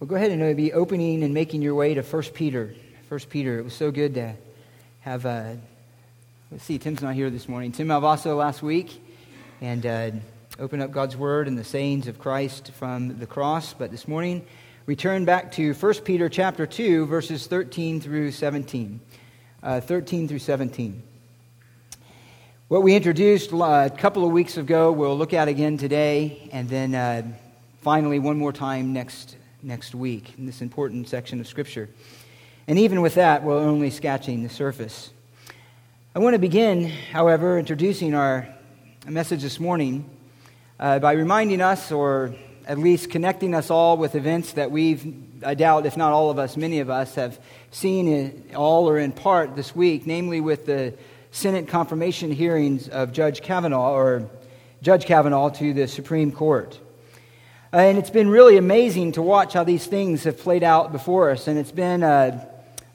Well, go ahead and be opening and making your way to 1 Peter. 1 Peter. It was so good to have, uh, let's see, Tim's not here this morning. Tim Malvaso last week, and uh, open up God's Word and the sayings of Christ from the cross. But this morning, return back to 1 Peter chapter 2, verses 13 through 17. Uh, 13 through 17. What we introduced uh, a couple of weeks ago, we'll look at again today, and then uh, finally one more time next next week in this important section of Scripture. And even with that, we're only scratching the surface. I want to begin, however, introducing our message this morning uh, by reminding us, or at least connecting us all with events that we've, I doubt, if not all of us, many of us have seen all or in part this week, namely with the Senate confirmation hearings of Judge Kavanaugh, or Judge Kavanaugh to the Supreme Court. Uh, and it's been really amazing to watch how these things have played out before us. And it's been a,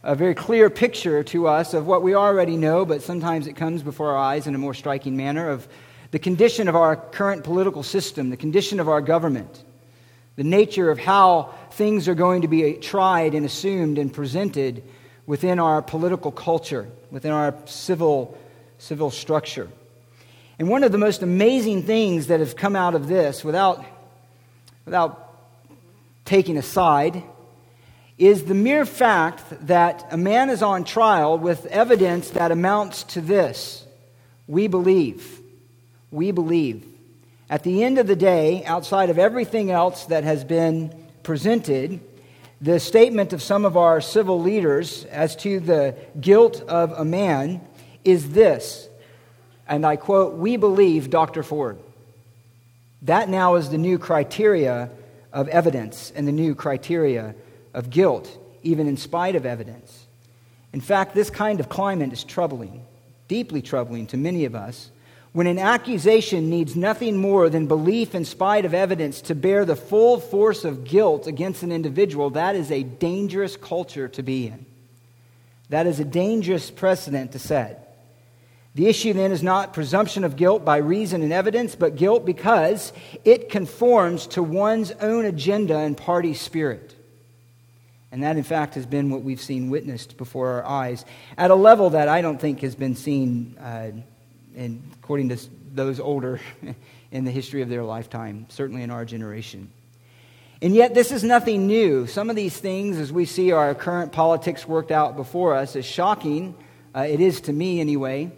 a very clear picture to us of what we already know, but sometimes it comes before our eyes in a more striking manner of the condition of our current political system, the condition of our government, the nature of how things are going to be tried and assumed and presented within our political culture, within our civil, civil structure. And one of the most amazing things that has come out of this, without without taking a side, is the mere fact that a man is on trial with evidence that amounts to this We believe. We believe. At the end of the day, outside of everything else that has been presented, the statement of some of our civil leaders as to the guilt of a man is this, and I quote, We believe Dr. Ford. That now is the new criteria of evidence and the new criteria of guilt, even in spite of evidence. In fact, this kind of climate is troubling, deeply troubling to many of us. When an accusation needs nothing more than belief in spite of evidence to bear the full force of guilt against an individual, that is a dangerous culture to be in. That is a dangerous precedent to set. The issue then is not presumption of guilt by reason and evidence, but guilt because it conforms to one's own agenda and party spirit. And that, in fact, has been what we've seen witnessed before our eyes at a level that I don't think has been seen, uh, in, according to those older in the history of their lifetime, certainly in our generation. And yet, this is nothing new. Some of these things, as we see our current politics worked out before us, is shocking. Uh, it is to me, anyway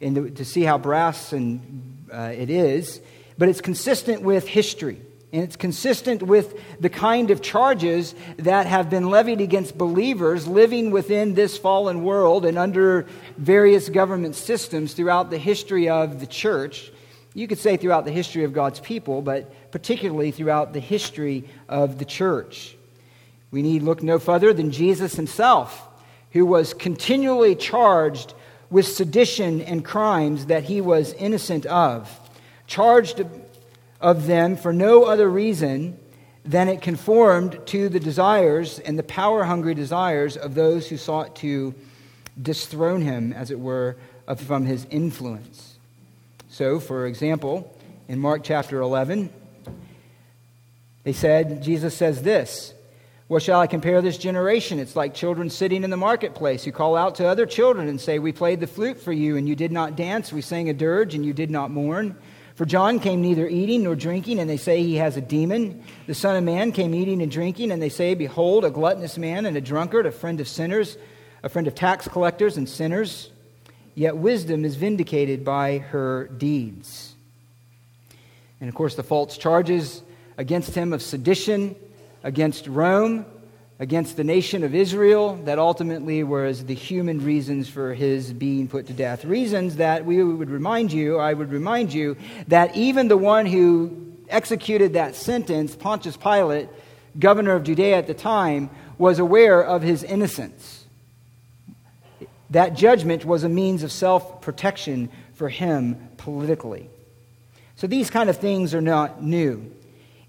to, to see how brass and uh, it is, but it's consistent with history. And it's consistent with the kind of charges that have been levied against believers living within this fallen world and under various government systems throughout the history of the church. You could say throughout the history of God's people, but particularly throughout the history of the church. We need look no further than Jesus himself, who was continually charged with sedition and crimes that he was innocent of, charged of them for no other reason than it conformed to the desires and the power hungry desires of those who sought to dethrone him, as it were, from his influence. So, for example, in Mark chapter 11, they said, Jesus says this what shall I compare this generation? It's like children sitting in the marketplace who call out to other children and say, We played the flute for you, and you did not dance. We sang a dirge, and you did not mourn. For John came neither eating nor drinking, and they say he has a demon. The Son of Man came eating and drinking, and they say, Behold, a gluttonous man and a drunkard, a friend of sinners, a friend of tax collectors and sinners. Yet wisdom is vindicated by her deeds. And of course, the false charges against him of sedition against Rome, against the nation of Israel, that ultimately was the human reasons for his being put to death. Reasons that we would remind you, I would remind you, that even the one who executed that sentence, Pontius Pilate, governor of Judea at the time, was aware of his innocence. That judgment was a means of self protection for him politically. So these kind of things are not new.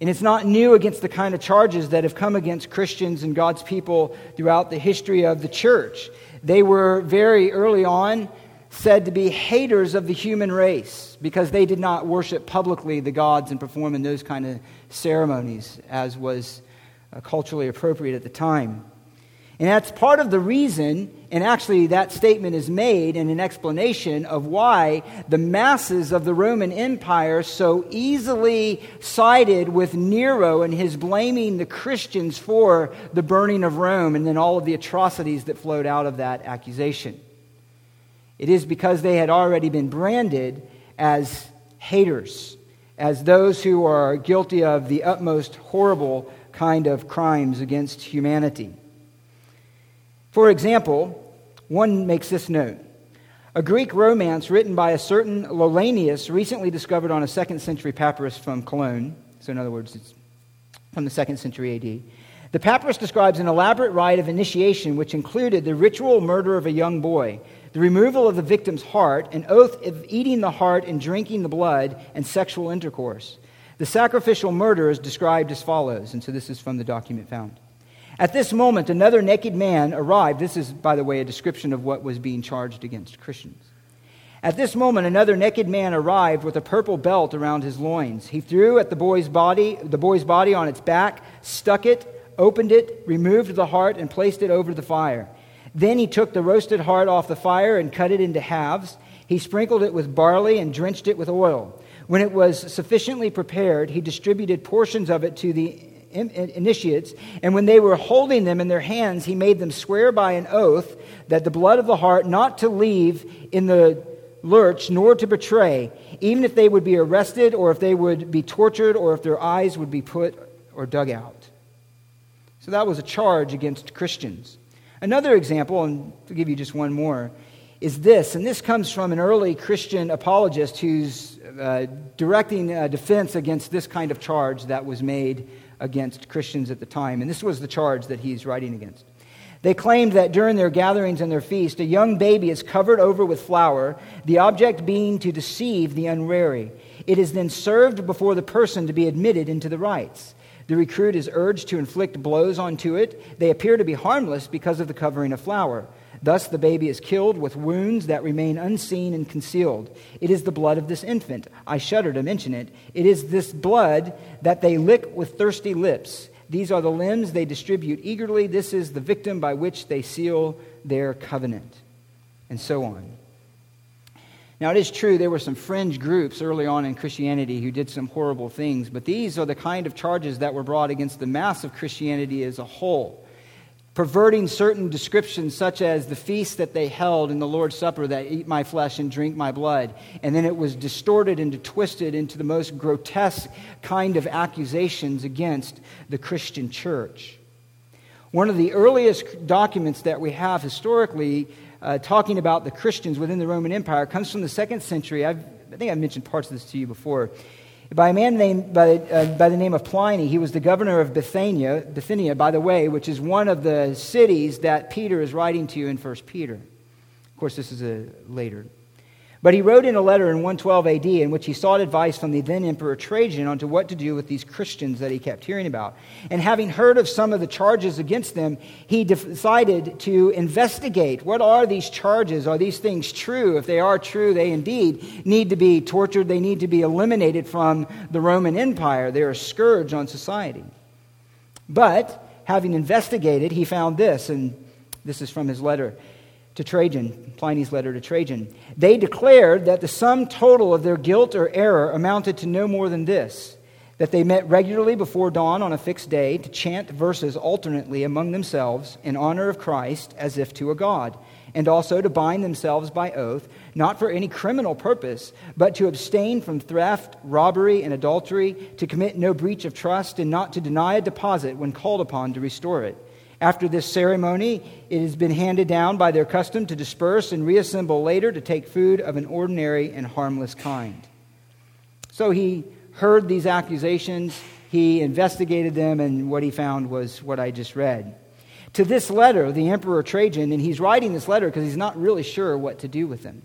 And it's not new against the kind of charges that have come against Christians and God's people throughout the history of the church. They were very early on said to be haters of the human race because they did not worship publicly the gods and perform in those kind of ceremonies, as was uh, culturally appropriate at the time. And that's part of the reason, and actually that statement is made in an explanation of why the masses of the Roman Empire so easily sided with Nero and his blaming the Christians for the burning of Rome and then all of the atrocities that flowed out of that accusation. It is because they had already been branded as haters, as those who are guilty of the utmost horrible kind of crimes against humanity. For example, one makes this note. A Greek romance written by a certain Lollianus, recently discovered on a second century papyrus from Cologne, so in other words, it's from the second century AD. The papyrus describes an elaborate rite of initiation which included the ritual murder of a young boy, the removal of the victim's heart, an oath of eating the heart and drinking the blood, and sexual intercourse. The sacrificial murder is described as follows, and so this is from the document found. At this moment, another naked man arrived. This is, by the way, a description of what was being charged against Christians. At this moment, another naked man arrived with a purple belt around his loins. He threw at the boy's body, the boy's body on its back, stuck it, opened it, removed the heart, and placed it over the fire. Then he took the roasted heart off the fire and cut it into halves. He sprinkled it with barley and drenched it with oil. When it was sufficiently prepared, he distributed portions of it to the initiates, and when they were holding them in their hands, he made them swear by an oath that the blood of the heart not to leave in the lurch nor to betray, even if they would be arrested or if they would be tortured or if their eyes would be put or dug out. So that was a charge against Christians. Another example, and to give you just one more, is this, and this comes from an early Christian apologist who's uh, directing a defense against this kind of charge that was made against Christians at the time. And this was the charge that he's writing against. They claimed that during their gatherings and their feast, a young baby is covered over with flour, the object being to deceive the unwary. It is then served before the person to be admitted into the rites. The recruit is urged to inflict blows onto it. They appear to be harmless because of the covering of flour. Thus, the baby is killed with wounds that remain unseen and concealed. It is the blood of this infant. I shudder to mention it. It is this blood that they lick with thirsty lips. These are the limbs they distribute eagerly. This is the victim by which they seal their covenant. And so on. Now, it is true there were some fringe groups early on in Christianity who did some horrible things, but these are the kind of charges that were brought against the mass of Christianity as a whole perverting certain descriptions, such as the feast that they held in the Lord's Supper that eat my flesh and drink my blood. And then it was distorted and twisted into the most grotesque kind of accusations against the Christian church. One of the earliest documents that we have historically uh, talking about the Christians within the Roman Empire comes from the second century. I've, I think I've mentioned parts of this to you before by a man named by, uh, by the name of Pliny. He was the governor of Bithynia, Bithynia, by the way, which is one of the cities that Peter is writing to you in 1 Peter. Of course, this is a later but he wrote in a letter in 112 AD in which he sought advice from the then Emperor Trajan on to what to do with these Christians that he kept hearing about. And having heard of some of the charges against them, he decided to investigate what are these charges? Are these things true? If they are true, they indeed need to be tortured, they need to be eliminated from the Roman Empire. They're a scourge on society. But having investigated, he found this, and this is from his letter to Trajan, Pliny's letter to Trajan. They declared that the sum total of their guilt or error amounted to no more than this that they met regularly before dawn on a fixed day to chant verses alternately among themselves in honor of Christ as if to a god, and also to bind themselves by oath, not for any criminal purpose, but to abstain from theft, robbery, and adultery, to commit no breach of trust, and not to deny a deposit when called upon to restore it after this ceremony, it has been handed down by their custom to disperse and reassemble later to take food of an ordinary and harmless kind. So he heard these accusations, he investigated them, and what he found was what I just read. To this letter, the Emperor Trajan, and he's writing this letter because he's not really sure what to do with them.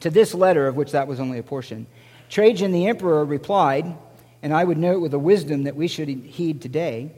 To this letter, of which that was only a portion, Trajan the Emperor replied, and I would note with a wisdom that we should heed today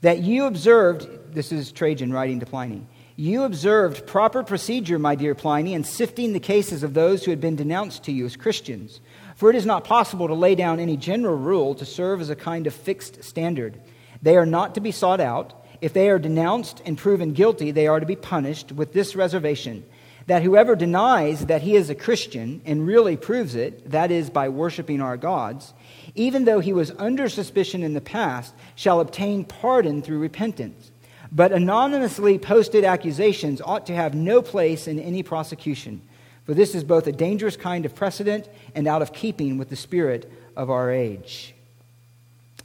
that you observed, this is Trajan writing to Pliny, you observed proper procedure, my dear Pliny, in sifting the cases of those who had been denounced to you as Christians. For it is not possible to lay down any general rule to serve as a kind of fixed standard. they are not to be sought out. If they are denounced and proven guilty, they are to be punished with this reservation that whoever denies that he is a Christian and really proves it, that is, by worshiping our gods, even though he was under suspicion in the past, shall obtain pardon through repentance. But anonymously posted accusations ought to have no place in any prosecution, for this is both a dangerous kind of precedent and out of keeping with the spirit of our age.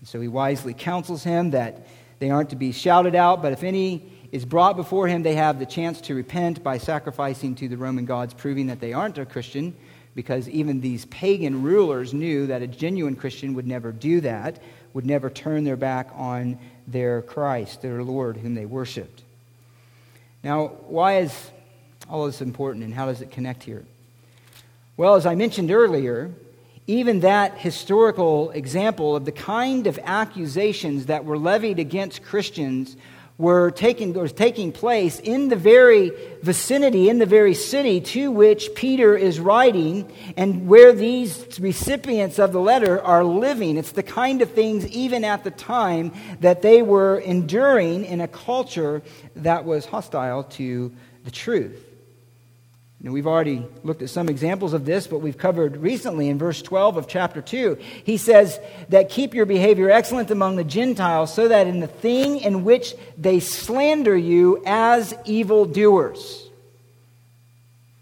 So he wisely counsels him that they aren't to be shouted out, but if any is brought before him, they have the chance to repent by sacrificing to the Roman gods, proving that they aren't a Christian, because even these pagan rulers knew that a genuine Christian would never do that, would never turn their back on their Christ, their Lord, whom they worshiped. Now, why is all this important and how does it connect here? Well, as I mentioned earlier, even that historical example of the kind of accusations that were levied against Christians were taking, was taking place in the very vicinity, in the very city to which Peter is writing, and where these recipients of the letter are living. It's the kind of things, even at the time, that they were enduring in a culture that was hostile to the truth. Now, we've already looked at some examples of this, but we've covered recently in verse 12 of chapter 2. He says that keep your behavior excellent among the Gentiles, so that in the thing in which they slander you as evildoers.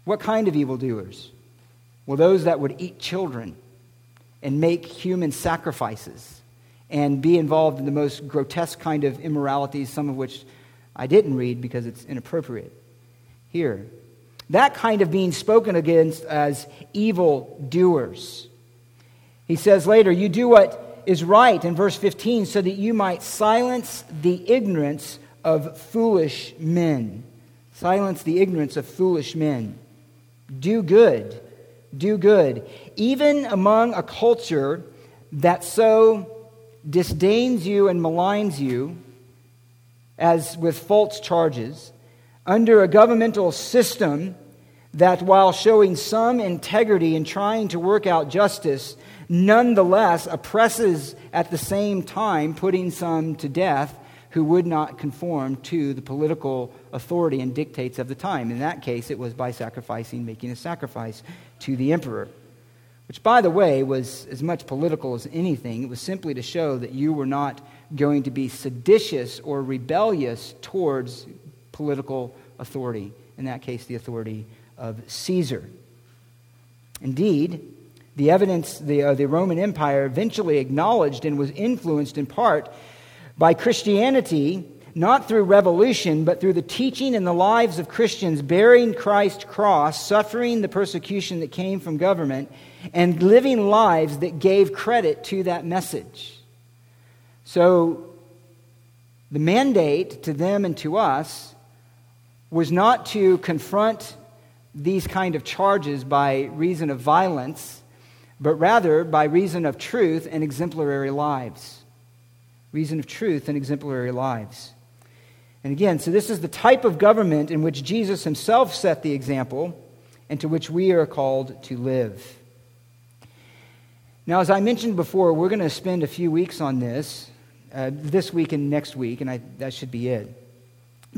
What kind of evildoers? Well, those that would eat children and make human sacrifices and be involved in the most grotesque kind of immoralities, some of which I didn't read because it's inappropriate. Here, that kind of being spoken against as evil doers. He says later, You do what is right in verse 15 so that you might silence the ignorance of foolish men. Silence the ignorance of foolish men. Do good. Do good. Even among a culture that so disdains you and maligns you, as with false charges, under a governmental system that while showing some integrity in trying to work out justice, nonetheless oppresses at the same time, putting some to death who would not conform to the political authority and dictates of the time. In that case, it was by sacrificing, making a sacrifice to the emperor. Which, by the way, was as much political as anything. It was simply to show that you were not going to be seditious or rebellious towards political authority. In that case, the authority of Caesar. Indeed, the evidence the, uh, the Roman Empire eventually acknowledged and was influenced in part by Christianity, not through revolution, but through the teaching and the lives of Christians bearing Christ's cross, suffering the persecution that came from government, and living lives that gave credit to that message. So, the mandate to them and to us was not to confront these kind of charges by reason of violence, but rather by reason of truth and exemplary lives. Reason of truth and exemplary lives. And again, so this is the type of government in which Jesus himself set the example and to which we are called to live. Now, as I mentioned before, we're going to spend a few weeks on this, uh, this week and next week, and I, that should be it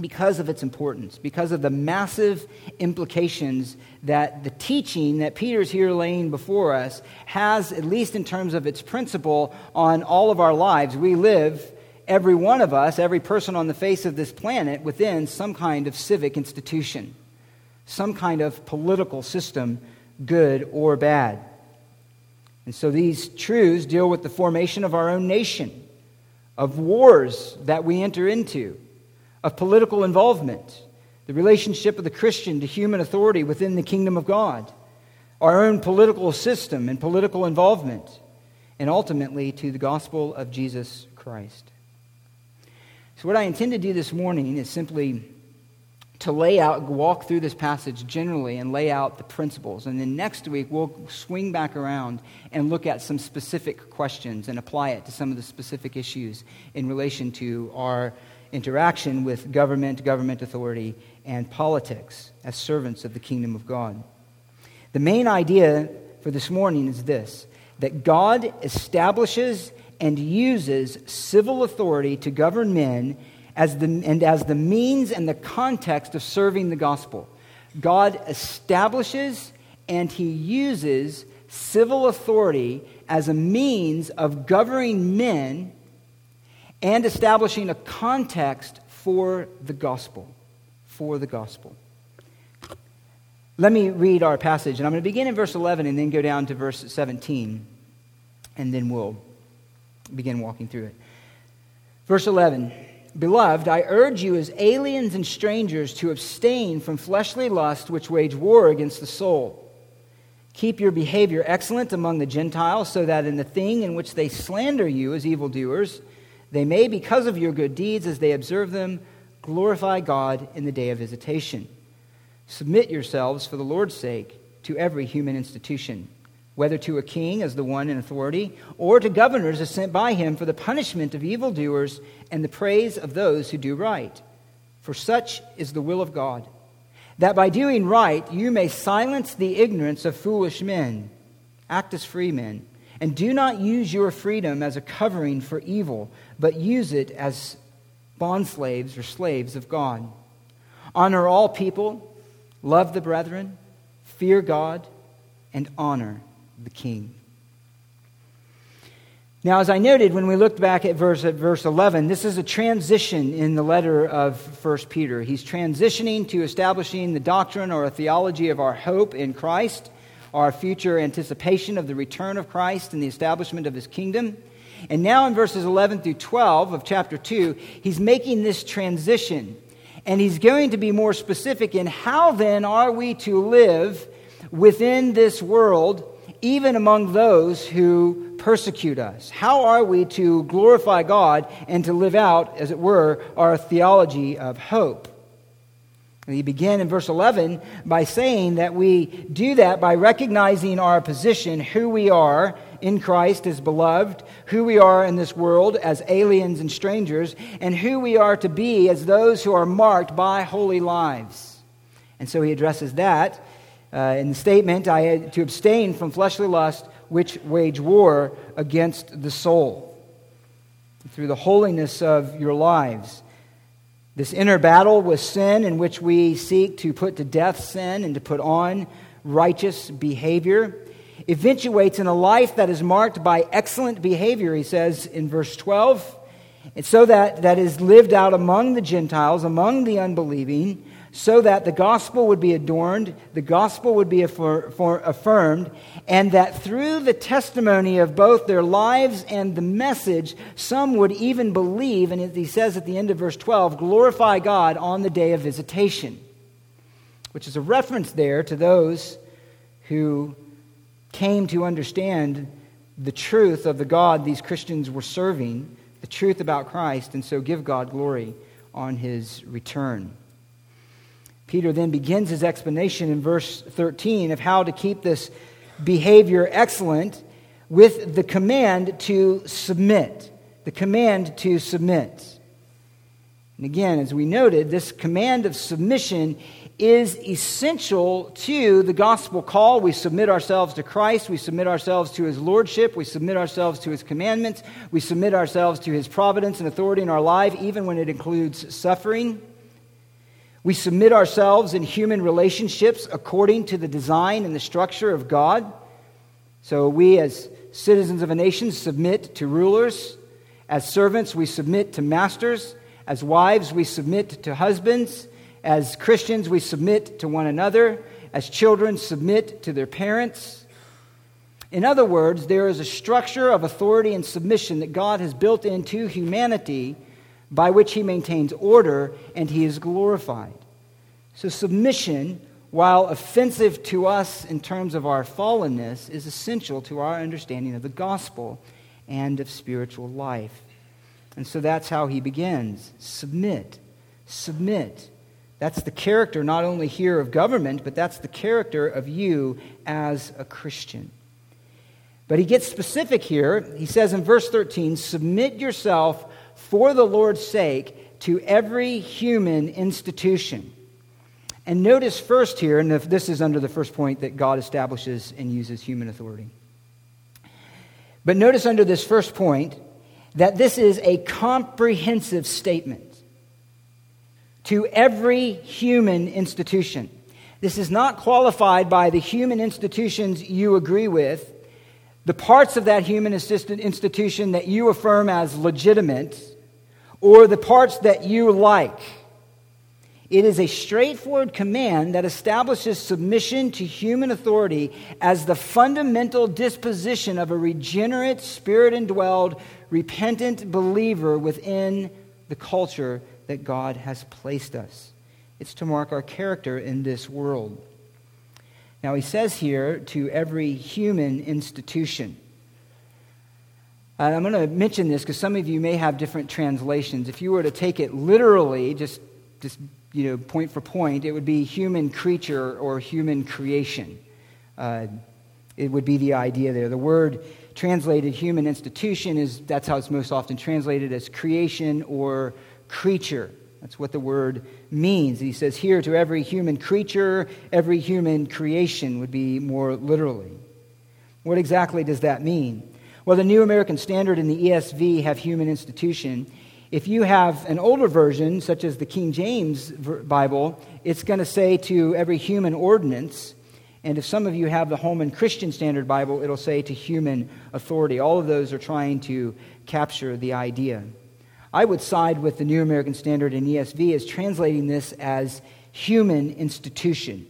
because of its importance, because of the massive implications that the teaching that Peter's here laying before us has, at least in terms of its principle, on all of our lives. We live, every one of us, every person on the face of this planet, within some kind of civic institution, some kind of political system, good or bad. And so these truths deal with the formation of our own nation, of wars that we enter into of political involvement, the relationship of the Christian to human authority within the kingdom of God, our own political system and political involvement, and ultimately to the gospel of Jesus Christ. So, what I intend to do this morning is simply to lay out, walk through this passage generally and lay out the principles. And then next week, we'll swing back around and look at some specific questions and apply it to some of the specific issues in relation to our interaction with government, government authority, and politics as servants of the kingdom of God. The main idea for this morning is this that God establishes and uses civil authority to govern men as the, and as the means and the context of serving the gospel. God establishes and he uses civil authority as a means of governing men and establishing a context for the gospel. For the gospel. Let me read our passage, and I'm going to begin in verse 11 and then go down to verse 17, and then we'll begin walking through it. Verse 11 Beloved, I urge you as aliens and strangers to abstain from fleshly lust which wage war against the soul. Keep your behavior excellent among the Gentiles, so that in the thing in which they slander you as evildoers, they may, because of your good deeds as they observe them, glorify God in the day of visitation. Submit yourselves for the Lord's sake to every human institution whether to a king as the one in authority, or to governors as sent by him for the punishment of evildoers and the praise of those who do right. For such is the will of God, that by doing right you may silence the ignorance of foolish men. Act as free men, and do not use your freedom as a covering for evil, but use it as bondslaves or slaves of God. Honor all people, love the brethren, fear God, and honor the king. Now, as I noted when we looked back at verse, at verse 11, this is a transition in the letter of 1 Peter. He's transitioning to establishing the doctrine or a theology of our hope in Christ, our future anticipation of the return of Christ and the establishment of his kingdom. And now in verses 11 through 12 of chapter 2, he's making this transition. And he's going to be more specific in how then are we to live within this world even among those who persecute us? How are we to glorify God and to live out, as it were, our theology of hope? And he began in verse 11 by saying that we do that by recognizing our position, who we are in Christ as beloved, who we are in this world as aliens and strangers, and who we are to be as those who are marked by holy lives. And so he addresses that uh, in the statement, I had to abstain from fleshly lust which wage war against the soul. Through the holiness of your lives. This inner battle with sin, in which we seek to put to death sin and to put on righteous behavior, eventuates in a life that is marked by excellent behavior, he says in verse 12. And so that that is lived out among the Gentiles, among the unbelieving, so that the gospel would be adorned, the gospel would be affirmed, and that through the testimony of both their lives and the message, some would even believe, and he says at the end of verse 12, glorify God on the day of visitation, which is a reference there to those who came to understand the truth of the God these Christians were serving, the truth about Christ, and so give God glory on his return. Peter then begins his explanation in verse 13 of how to keep this behavior excellent with the command to submit. The command to submit. And again, as we noted, this command of submission is essential to the gospel call. We submit ourselves to Christ. We submit ourselves to his lordship. We submit ourselves to his commandments. We submit ourselves to his providence and authority in our life, even when it includes suffering. We submit ourselves in human relationships according to the design and the structure of God. So we, as citizens of a nation, submit to rulers. As servants, we submit to masters. As wives, we submit to husbands. As Christians, we submit to one another. As children, submit to their parents. In other words, there is a structure of authority and submission that God has built into humanity by which he maintains order and he is glorified. So, submission, while offensive to us in terms of our fallenness, is essential to our understanding of the gospel and of spiritual life. And so that's how he begins submit, submit. That's the character not only here of government, but that's the character of you as a Christian. But he gets specific here. He says in verse 13, Submit yourself for the Lord's sake to every human institution. And notice first here, and this is under the first point that God establishes and uses human authority. But notice under this first point that this is a comprehensive statement to every human institution. This is not qualified by the human institutions you agree with, the parts of that human institution that you affirm as legitimate, or the parts that you like. It is a straightforward command that establishes submission to human authority as the fundamental disposition of a regenerate, spirit indwelled, repentant believer within the culture that God has placed us. It's to mark our character in this world. Now, he says here to every human institution. Uh, I'm going to mention this because some of you may have different translations. If you were to take it literally, just, just you know, point for point, it would be human creature or human creation. Uh, it would be the idea there. The word translated human institution is that's how it's most often translated as creation or creature. That's what the word means. He says here to every human creature, every human creation would be more literally. What exactly does that mean? Well, the New American Standard and the ESV have human institution. If you have an older version, such as the King James Bible, it's going to say to every human ordinance. And if some of you have the Holman Christian Standard Bible, it'll say to human authority. All of those are trying to capture the idea. I would side with the New American Standard and ESV as translating this as human institution,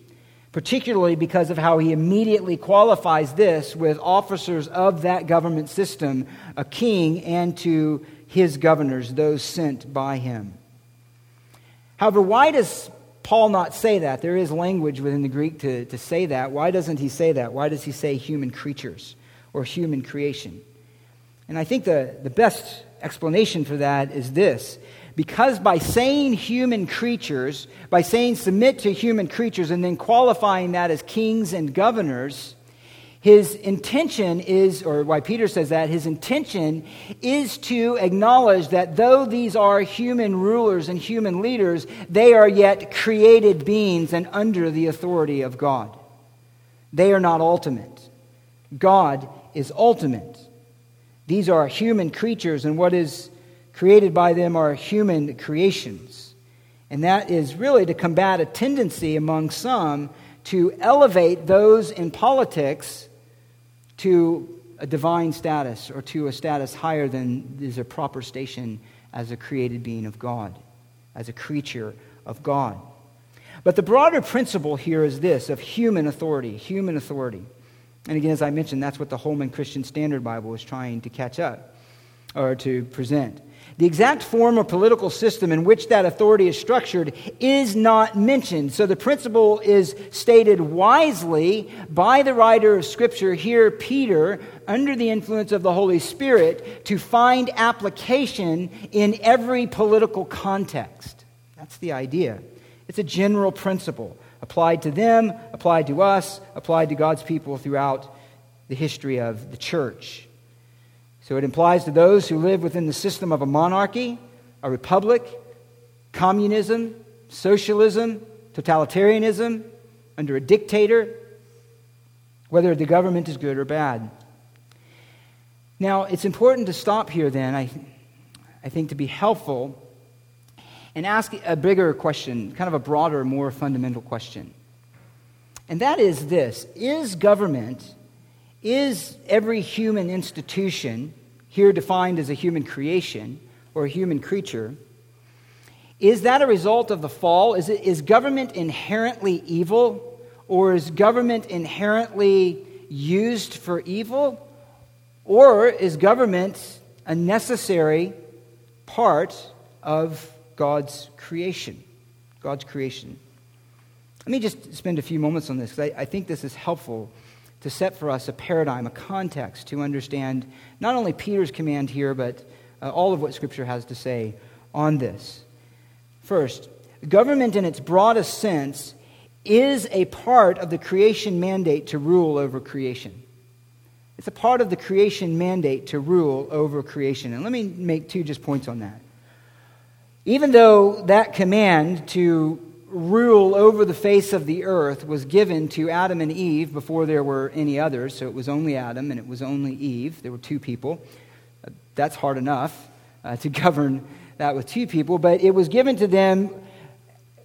particularly because of how he immediately qualifies this with officers of that government system, a king, and to his governors, those sent by him. However, why does Paul not say that? There is language within the Greek to, to say that. Why doesn't he say that? Why does he say human creatures or human creation? And I think the, the best explanation for that is this. Because by saying human creatures, by saying submit to human creatures, and then qualifying that as kings and governors, his intention is, or why Peter says that, his intention is to acknowledge that though these are human rulers and human leaders, they are yet created beings and under the authority of God. They are not ultimate. God is ultimate. These are human creatures, and what is created by them are human creations. And that is really to combat a tendency among some to elevate those in politics to a divine status or to a status higher than is a proper station as a created being of God, as a creature of God. But the broader principle here is this of human authority, human authority. And again, as I mentioned, that's what the Holman Christian Standard Bible is trying to catch up or to present. The exact form or political system in which that authority is structured is not mentioned. So the principle is stated wisely by the writer of Scripture here, Peter, under the influence of the Holy Spirit, to find application in every political context. That's the idea. It's a general principle applied to them, applied to us, applied to God's people throughout the history of the church. So it implies to those who live within the system of a monarchy, a republic, communism, socialism, totalitarianism, under a dictator, whether the government is good or bad. Now, it's important to stop here then, I, I think, to be helpful and ask a bigger question, kind of a broader, more fundamental question. And that is this Is government, is every human institution, here defined as a human creation or a human creature, is that a result of the fall? Is, it, is government inherently evil? Or is government inherently used for evil? Or is government a necessary part of God's creation. God's creation. Let me just spend a few moments on this because I, I, think this is helpful to set for us a paradigm, a context to understand not only Peter's command here, but uh, all of what Scripture has to say on this. First, government in its broadest sense is a part of the creation mandate to rule over creation. It's a part of the creation mandate to rule over creation. And let me make two just points on that. Even though that command to rule over the face of the earth was given to Adam and Eve before there were any others, so it was only Adam and it was only Eve, there were two people. That's hard enough uh, to govern that with two people, but it was given to them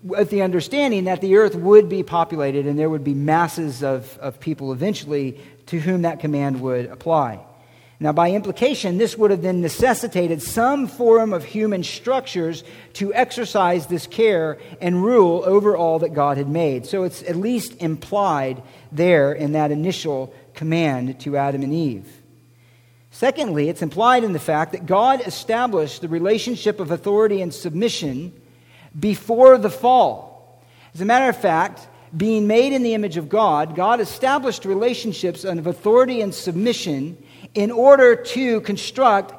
with the understanding that the earth would be populated and there would be masses of, of people eventually to whom that command would apply. Now, by implication, this would have then necessitated some form of human structures to exercise this care and rule over all that God had made. So it's at least implied there in that initial command to Adam and Eve. Secondly, it's implied in the fact that God established the relationship of authority and submission before the fall. As a matter of fact, being made in the image of God, God established relationships of authority and submission in order to construct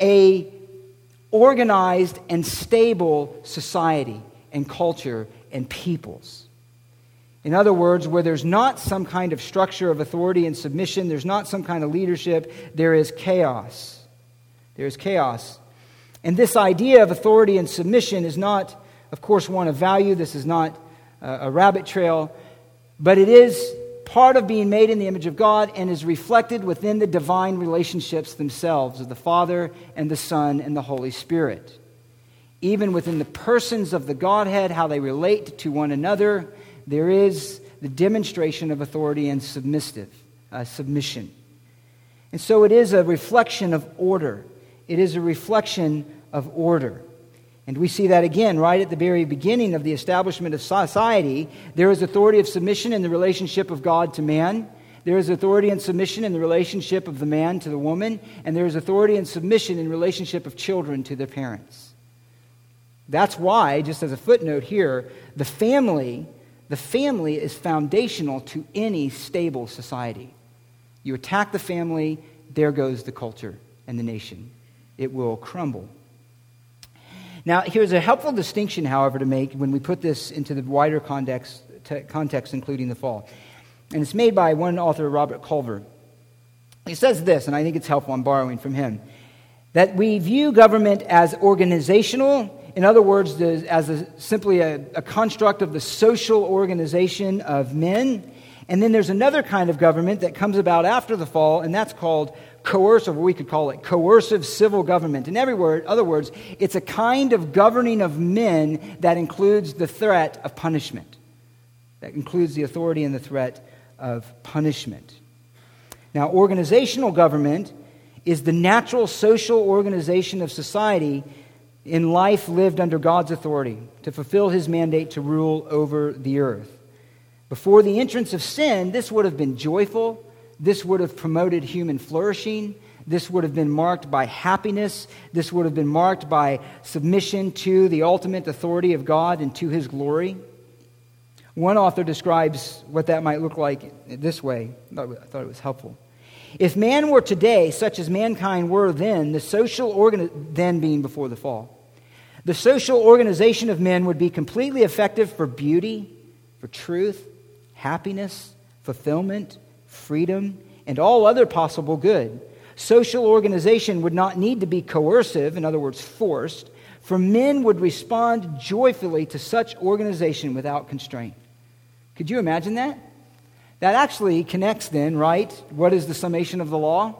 a organized and stable society and culture and peoples. In other words, where there's not some kind of structure of authority and submission, there's not some kind of leadership, there is chaos. There is chaos. And this idea of authority and submission is not, of course, one of value. This is not uh, a rabbit trail, but it is part of being made in the image of God and is reflected within the divine relationships themselves of the Father and the Son and the Holy Spirit. Even within the persons of the Godhead, how they relate to one another, there is the demonstration of authority and submissive, uh, submission. And so it is a reflection of order. It is a reflection of order. And we see that again right at the very beginning of the establishment of society. There is authority of submission in the relationship of God to man. There is authority and submission in the relationship of the man to the woman. And there is authority and submission in relationship of children to their parents. That's why, just as a footnote here, the family, the family is foundational to any stable society. You attack the family, there goes the culture and the nation. It will crumble. Now, here's a helpful distinction, however, to make when we put this into the wider context, context including the fall. And it's made by one author, Robert Culver. He says this, and I think it's helpful, I'm borrowing from him, that we view government as organizational, in other words, as a, simply a, a construct of the social organization of men. And then there's another kind of government that comes about after the fall, and that's called coercive, we could call it coercive civil government. In every word, other words, it's a kind of governing of men that includes the threat of punishment. That includes the authority and the threat of punishment. Now, organizational government is the natural social organization of society in life lived under God's authority to fulfill his mandate to rule over the earth. Before the entrance of sin, this would have been joyful this would have promoted human flourishing. This would have been marked by happiness. This would have been marked by submission to the ultimate authority of God and to his glory. One author describes what that might look like this way. I thought it was helpful. If man were today, such as mankind were then, the social organ then being before the fall, the social organization of men would be completely effective for beauty, for truth, happiness, fulfillment, freedom, and all other possible good. Social organization would not need to be coercive, in other words, forced, for men would respond joyfully to such organization without constraint. Could you imagine that? That actually connects, then, right? What is the summation of the law?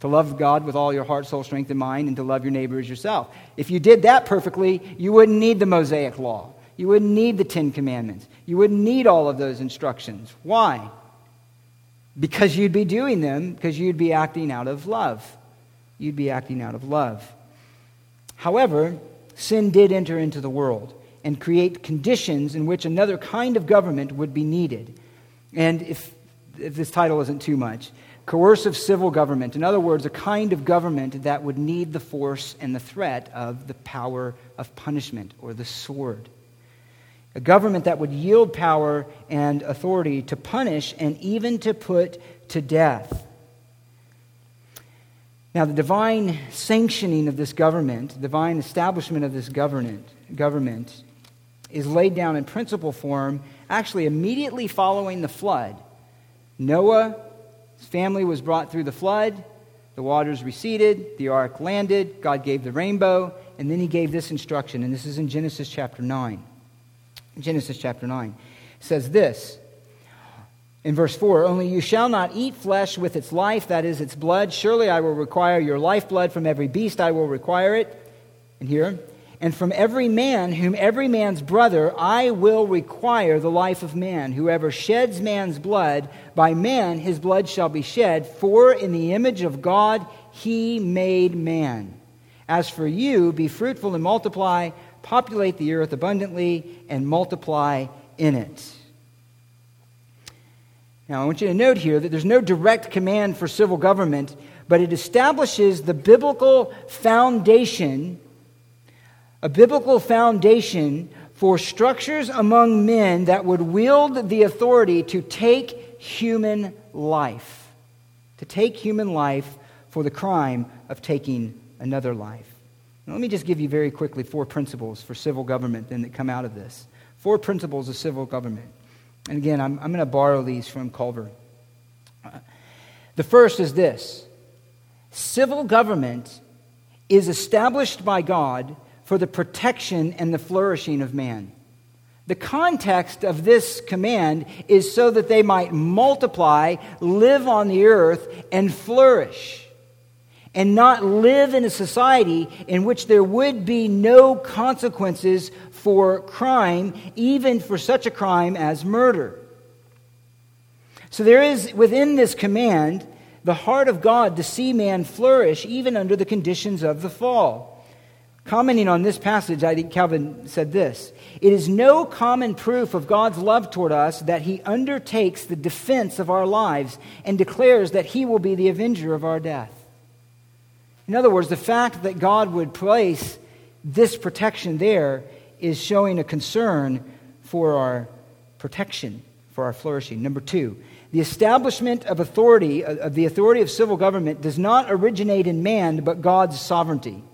To love God with all your heart, soul, strength, and mind, and to love your neighbor as yourself. If you did that perfectly, you wouldn't need the Mosaic law. You wouldn't need the Ten Commandments. You wouldn't need all of those instructions. Why? Because you'd be doing them because you'd be acting out of love. You'd be acting out of love. However, sin did enter into the world and create conditions in which another kind of government would be needed. And if, if this title isn't too much, coercive civil government, in other words, a kind of government that would need the force and the threat of the power of punishment or the sword a government that would yield power and authority to punish and even to put to death. Now, the divine sanctioning of this government, the divine establishment of this government, government is laid down in principle form actually immediately following the flood. Noah's family was brought through the flood, the waters receded, the ark landed, God gave the rainbow, and then he gave this instruction, and this is in Genesis chapter 9. Genesis chapter 9 says this In verse 4, only you shall not eat flesh with its life, that is, its blood. Surely I will require your lifeblood from every beast, I will require it. And here, and from every man whom every man's brother I will require the life of man. Whoever sheds man's blood, by man his blood shall be shed, for in the image of God he made man. As for you, be fruitful and multiply, populate the earth abundantly, and multiply in it. Now, I want you to note here that there's no direct command for civil government, but it establishes the biblical foundation, a biblical foundation for structures among men that would wield the authority to take human life, to take human life for the crime of taking another life. Now, let me just give you very quickly four principles for civil government then that come out of this. Four principles of civil government. And again, I'm, I'm going to borrow these from Culver. Uh, the first is this civil government is established by God for the protection and the flourishing of man. The context of this command is so that they might multiply, live on the earth, and flourish, and not live in a society in which there would be no consequences for crime, even for such a crime as murder. So there is within this command the heart of God to see man flourish even under the conditions of the fall. Commenting on this passage, I think Calvin said this It is no common proof of God's love toward us that he undertakes the defense of our lives and declares that he will be the avenger of our death. In other words, the fact that God would place this protection there is showing a concern for our protection, for our flourishing. Number two, the establishment of authority, uh, of the authority of civil government, does not originate in man, but God's sovereignty.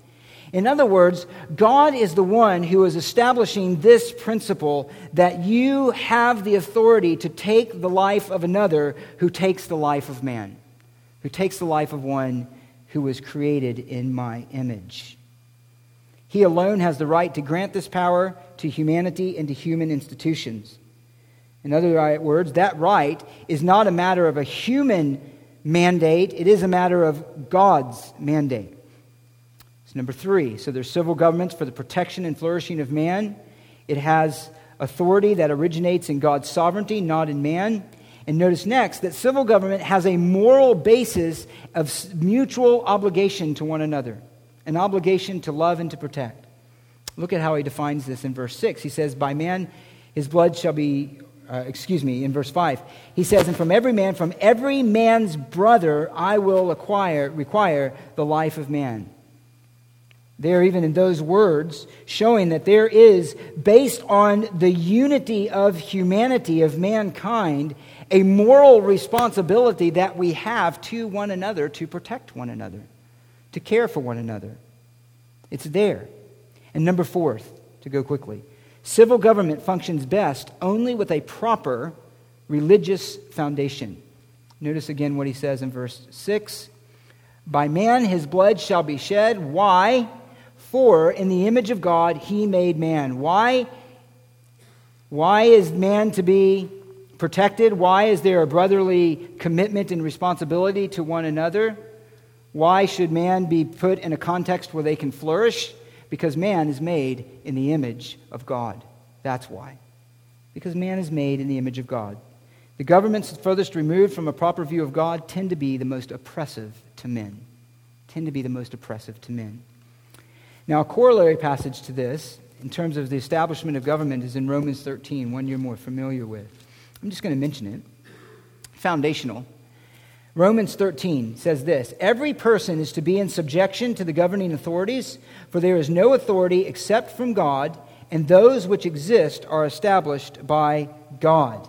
In other words, God is the one who is establishing this principle that you have the authority to take the life of another who takes the life of man, who takes the life of one who was created in my image. He alone has the right to grant this power to humanity and to human institutions. In other words, that right is not a matter of a human mandate, it is a matter of God's mandate. It's number three. So there's civil governments for the protection and flourishing of man. It has authority that originates in God's sovereignty, not in man. And notice next that civil government has a moral basis of mutual obligation to one another an obligation to love and to protect. Look at how he defines this in verse 6. He says, By man his blood shall be, uh, excuse me, in verse 5. He says, And from every man, from every man's brother, I will acquire, require the life of man. There, even in those words, showing that there is, based on the unity of humanity, of mankind, a moral responsibility that we have to one another to protect one another to care for one another. It's there. And number four, to go quickly, civil government functions best only with a proper religious foundation. Notice again what he says in verse 6 By man his blood shall be shed. Why? For in the image of God he made man. Why? Why is man to be protected? Why is there a brotherly commitment and responsibility to one another? Why should man be put in a context where they can flourish? Because man is made in the image of God. That's why. Because man is made in the image of God. The governments furthest removed from a proper view of God tend to be the most oppressive to men. Tend to be the most oppressive to men. Now, a corollary passage to this, in terms of the establishment of government, is in Romans 13, one you're more familiar with. I'm just going to mention it. Foundational. Romans 13 says this Every person is to be in subjection to the governing authorities, for there is no authority except from God, and those which exist are established by God.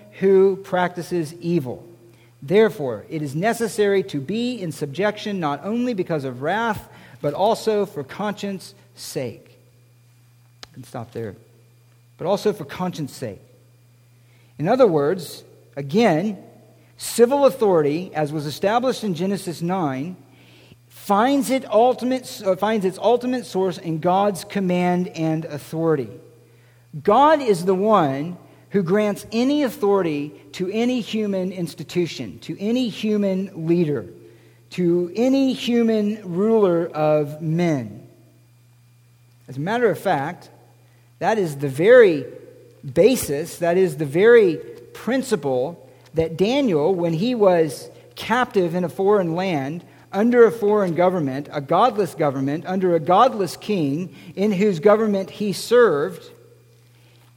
who practices evil. Therefore, it is necessary to be in subjection not only because of wrath, but also for conscience sake. I can stop there. But also for conscience sake. In other words, again, civil authority, as was established in Genesis 9, finds, it ultimate, uh, finds its ultimate source in God's command and authority. God is the one who grants any authority to any human institution, to any human leader, to any human ruler of men. As a matter of fact, that is the very basis, that is the very principle that Daniel, when he was captive in a foreign land, under a foreign government, a godless government, under a godless king in whose government he served,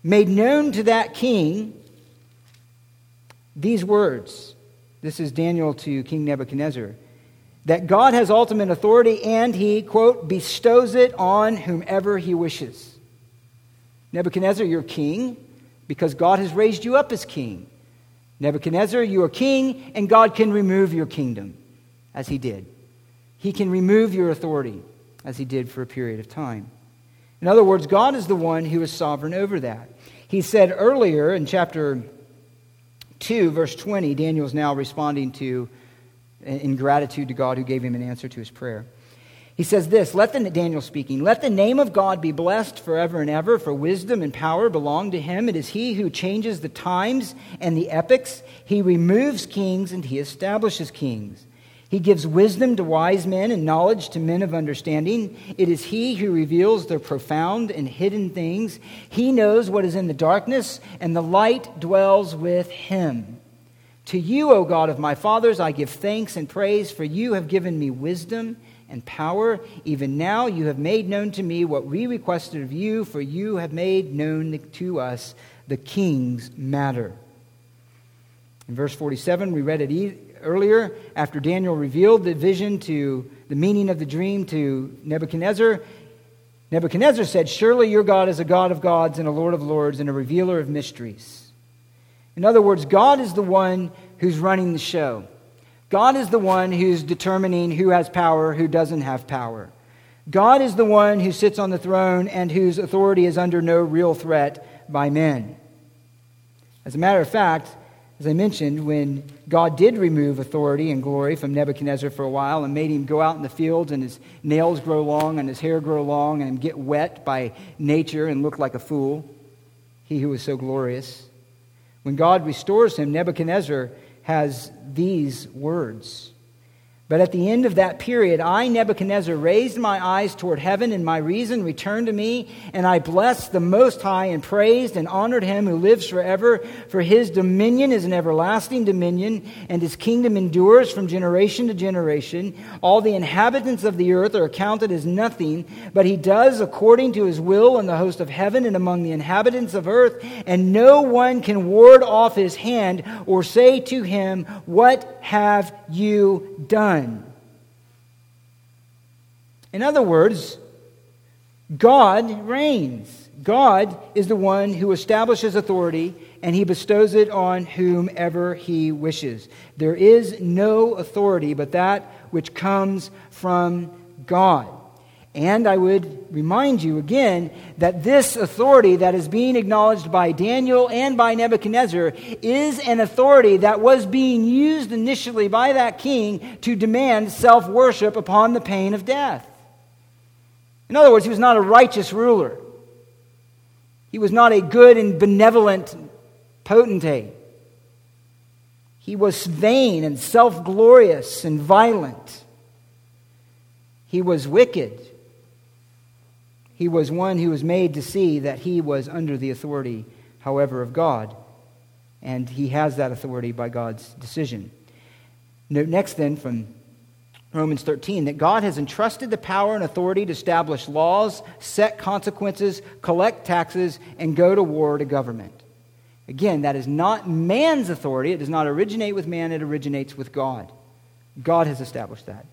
made known to that king these words. This is Daniel to King Nebuchadnezzar. That God has ultimate authority and he, quote, bestows it on whomever he wishes. Nebuchadnezzar, you're king because God has raised you up as king. Nebuchadnezzar, you are king and God can remove your kingdom as he did. He can remove your authority as he did for a period of time. In other words, God is the one who is sovereign over that. He said earlier in chapter 2, verse 20, Daniel is now responding to in gratitude to God who gave him an answer to his prayer. He says this, let the Daniel speaking, let the name of God be blessed forever and ever, for wisdom and power belong to him. It is he who changes the times and the epochs. He removes kings and he establishes kings. He gives wisdom to wise men and knowledge to men of understanding. It is He who reveals the profound and hidden things. He knows what is in the darkness, and the light dwells with Him. To you, O God of my fathers, I give thanks and praise, for you have given me wisdom and power. Even now you have made known to me what we requested of you, for you have made known to us the king's matter. In verse 47, we read it earlier, after Daniel revealed the vision to the meaning of the dream to Nebuchadnezzar, Nebuchadnezzar said, Surely your God is a God of gods and a Lord of lords and a revealer of mysteries. In other words, God is the one who's running the show. God is the one who's determining who has power, who doesn't have power. God is the one who sits on the throne and whose authority is under no real threat by men. As a matter of fact, as I mentioned, when God did remove authority and glory from Nebuchadnezzar for a while and made him go out in the fields and his nails grow long and his hair grow long and get wet by nature and look like a fool, he who was so glorious. When God restores him, Nebuchadnezzar has these words but at the end of that period, I, Nebuchadnezzar, raised my eyes toward heaven, and my reason returned to me, and I blessed the Most High, and praised and honored him who lives forever. For his dominion is an everlasting dominion, and his kingdom endures from generation to generation. All the inhabitants of the earth are accounted as nothing, but he does according to his will in the host of heaven and among the inhabitants of earth, and no one can ward off his hand or say to him, What have you done? Done. In other words, God reigns. God is the one who establishes authority and he bestows it on whomever he wishes. There is no authority but that which comes from God. And I would remind you again that this authority that is being acknowledged by Daniel and by Nebuchadnezzar is an authority that was being used initially by that king to demand self worship upon the pain of death. In other words, he was not a righteous ruler, he was not a good and benevolent potentate. He was vain and self glorious and violent. He was wicked. He was one who was made to see that he was under the authority, however, of God. And he has that authority by God's decision. Note next, then, from Romans 13, that God has entrusted the power and authority to establish laws, set consequences, collect taxes, and go to war to government. Again, that is not man's authority. It does not originate with man, it originates with God. God has established that.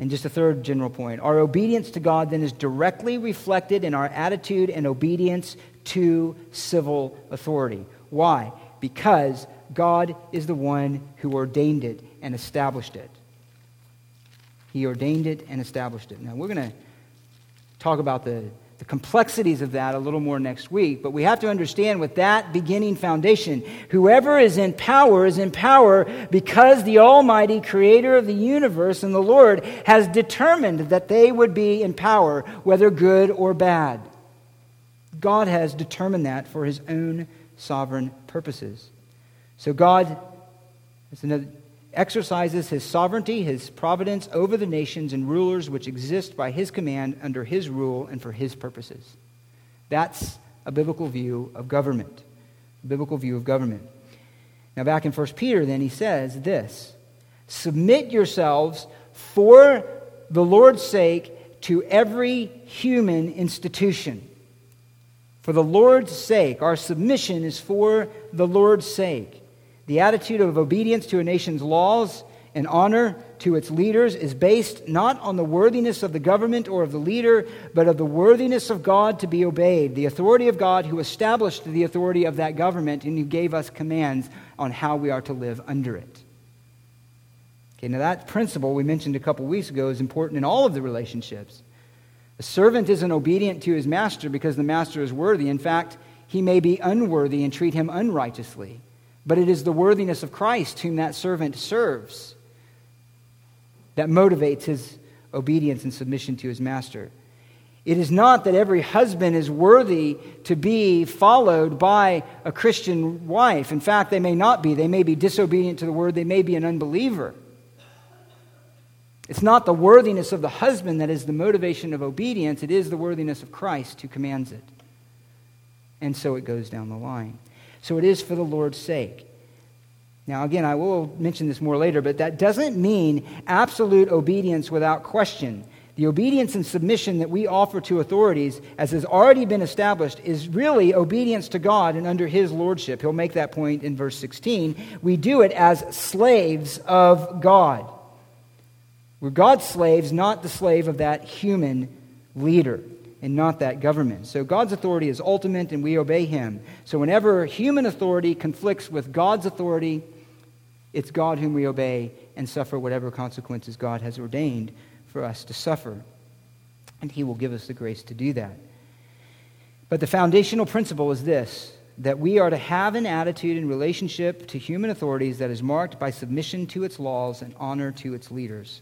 And just a third general point our obedience to God then is directly reflected in our attitude and obedience to civil authority. Why? Because God is the one who ordained it and established it. He ordained it and established it. Now, we're going to talk about the, the complexities of that a little more next week, but we have to understand with that beginning foundation, whoever is in power is in power because the Almighty Creator of the universe and the Lord has determined that they would be in power, whether good or bad. God has determined that for his own sovereign purposes. So God exercises his sovereignty, his providence over the nations and rulers which exist by his command under his rule and for his purposes. That's a biblical view of government. Biblical view of government. Now, back in 1 Peter, then, he says this Submit yourselves for the Lord's sake to every human institution for the Lord's sake. Our submission is for the Lord's sake. The attitude of obedience to a nation's laws and honor to its leaders is based not on the worthiness of the government or of the leader, but of the worthiness of God to be obeyed, the authority of God who established the authority of that government and who gave us commands on how we are to live under it. Okay, now that principle we mentioned a couple weeks ago is important in all of the relationships. A servant isn't obedient to his master because the master is worthy. In fact, he may be unworthy and treat him unrighteously. But it is the worthiness of Christ whom that servant serves that motivates his obedience and submission to his master. It is not that every husband is worthy to be followed by a Christian wife. In fact, they may not be. They may be disobedient to the word, they may be an unbeliever. It's not the worthiness of the husband that is the motivation of obedience, it is the worthiness of Christ who commands it. And so it goes down the line. So it is for the Lord's sake. Now, again, I will mention this more later, but that doesn't mean absolute obedience without question. The obedience and submission that we offer to authorities, as has already been established, is really obedience to God and under His lordship. He'll make that point in verse 16. We do it as slaves of God. We're God's slaves, not the slave of that human leader and not that government. So God's authority is ultimate and we obey him. So whenever human authority conflicts with God's authority, it's God whom we obey and suffer whatever consequences God has ordained for us to suffer. And he will give us the grace to do that. But the foundational principle is this that we are to have an attitude in relationship to human authorities that is marked by submission to its laws and honor to its leaders.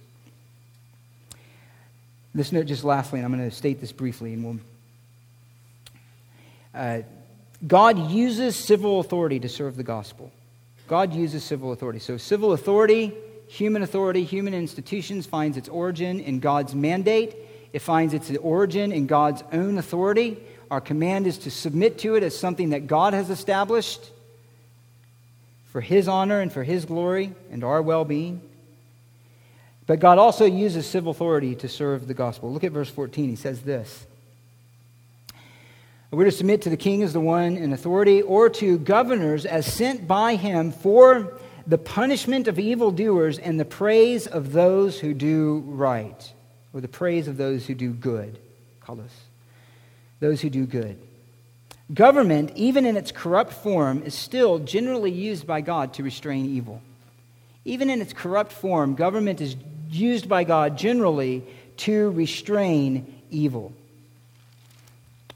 This note, just lastly, and I'm going to state this briefly, and we'll. Uh, God uses civil authority to serve the gospel. God uses civil authority. So, civil authority, human authority, human institutions finds its origin in God's mandate. It finds its origin in God's own authority. Our command is to submit to it as something that God has established for His honor and for His glory and our well being. But God also uses civil authority to serve the gospel. Look at verse 14. He says this We're to submit to the king as the one in authority, or to governors as sent by him for the punishment of evildoers and the praise of those who do right, or the praise of those who do good. Call us those who do good. Government, even in its corrupt form, is still generally used by God to restrain evil. Even in its corrupt form, government is used by God generally to restrain evil.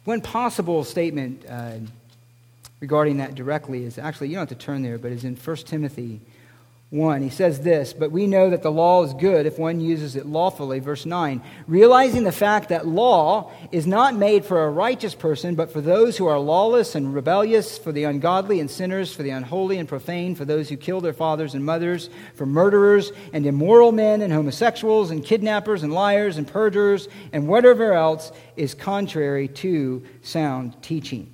One possible statement uh, regarding that directly is actually, you don't have to turn there, but is in 1 Timothy 1. He says this, but we know that the law is good if one uses it lawfully. Verse 9. Realizing the fact that law is not made for a righteous person, but for those who are lawless and rebellious, for the ungodly and sinners, for the unholy and profane, for those who kill their fathers and mothers, for murderers and immoral men and homosexuals and kidnappers and liars and perjurers and whatever else is contrary to sound teaching.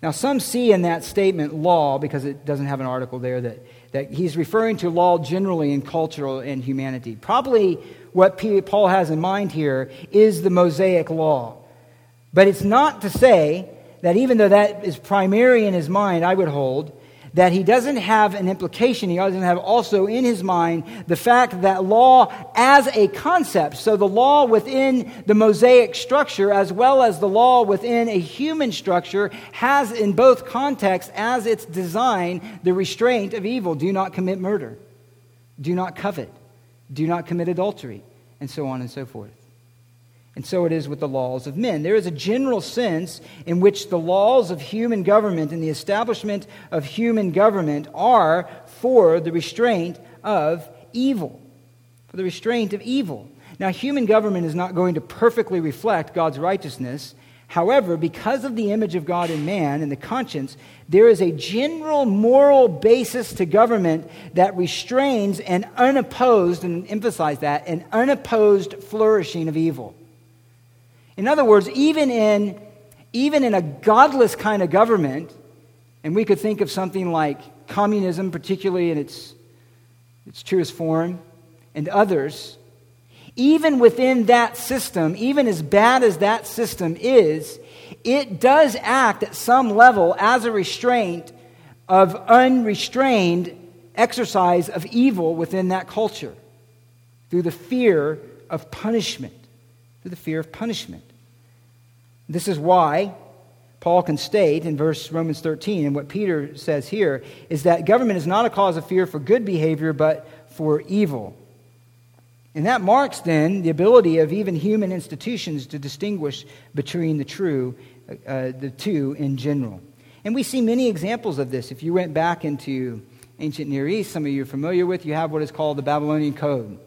Now, some see in that statement law, because it doesn't have an article there, that that he's referring to law generally in cultural and humanity. Probably what Paul has in mind here is the Mosaic law. But it's not to say that even though that is primary in his mind, I would hold, that he doesn't have an implication, he doesn't have also in his mind the fact that law as a concept, so the law within the Mosaic structure as well as the law within a human structure, has in both contexts as its design the restraint of evil. Do not commit murder, do not covet, do not commit adultery, and so on and so forth. And so it is with the laws of men. There is a general sense in which the laws of human government and the establishment of human government are for the restraint of evil. For the restraint of evil. Now, human government is not going to perfectly reflect God's righteousness. However, because of the image of God in man and the conscience, there is a general moral basis to government that restrains an unopposed, and emphasize that, an unopposed flourishing of evil. In other words, even in, even in a godless kind of government, and we could think of something like communism, particularly in its, its truest form, and others, even within that system, even as bad as that system is, it does act at some level as a restraint of unrestrained exercise of evil within that culture through the fear of punishment. Through the fear of punishment. This is why Paul can state in verse Romans 13, and what Peter says here, is that government is not a cause of fear for good behavior, but for evil. And that marks then the ability of even human institutions to distinguish between the true, uh, the two in general. And we see many examples of this. If you went back into ancient Near East, some of you are familiar with, you have what is called the Babylonian Code.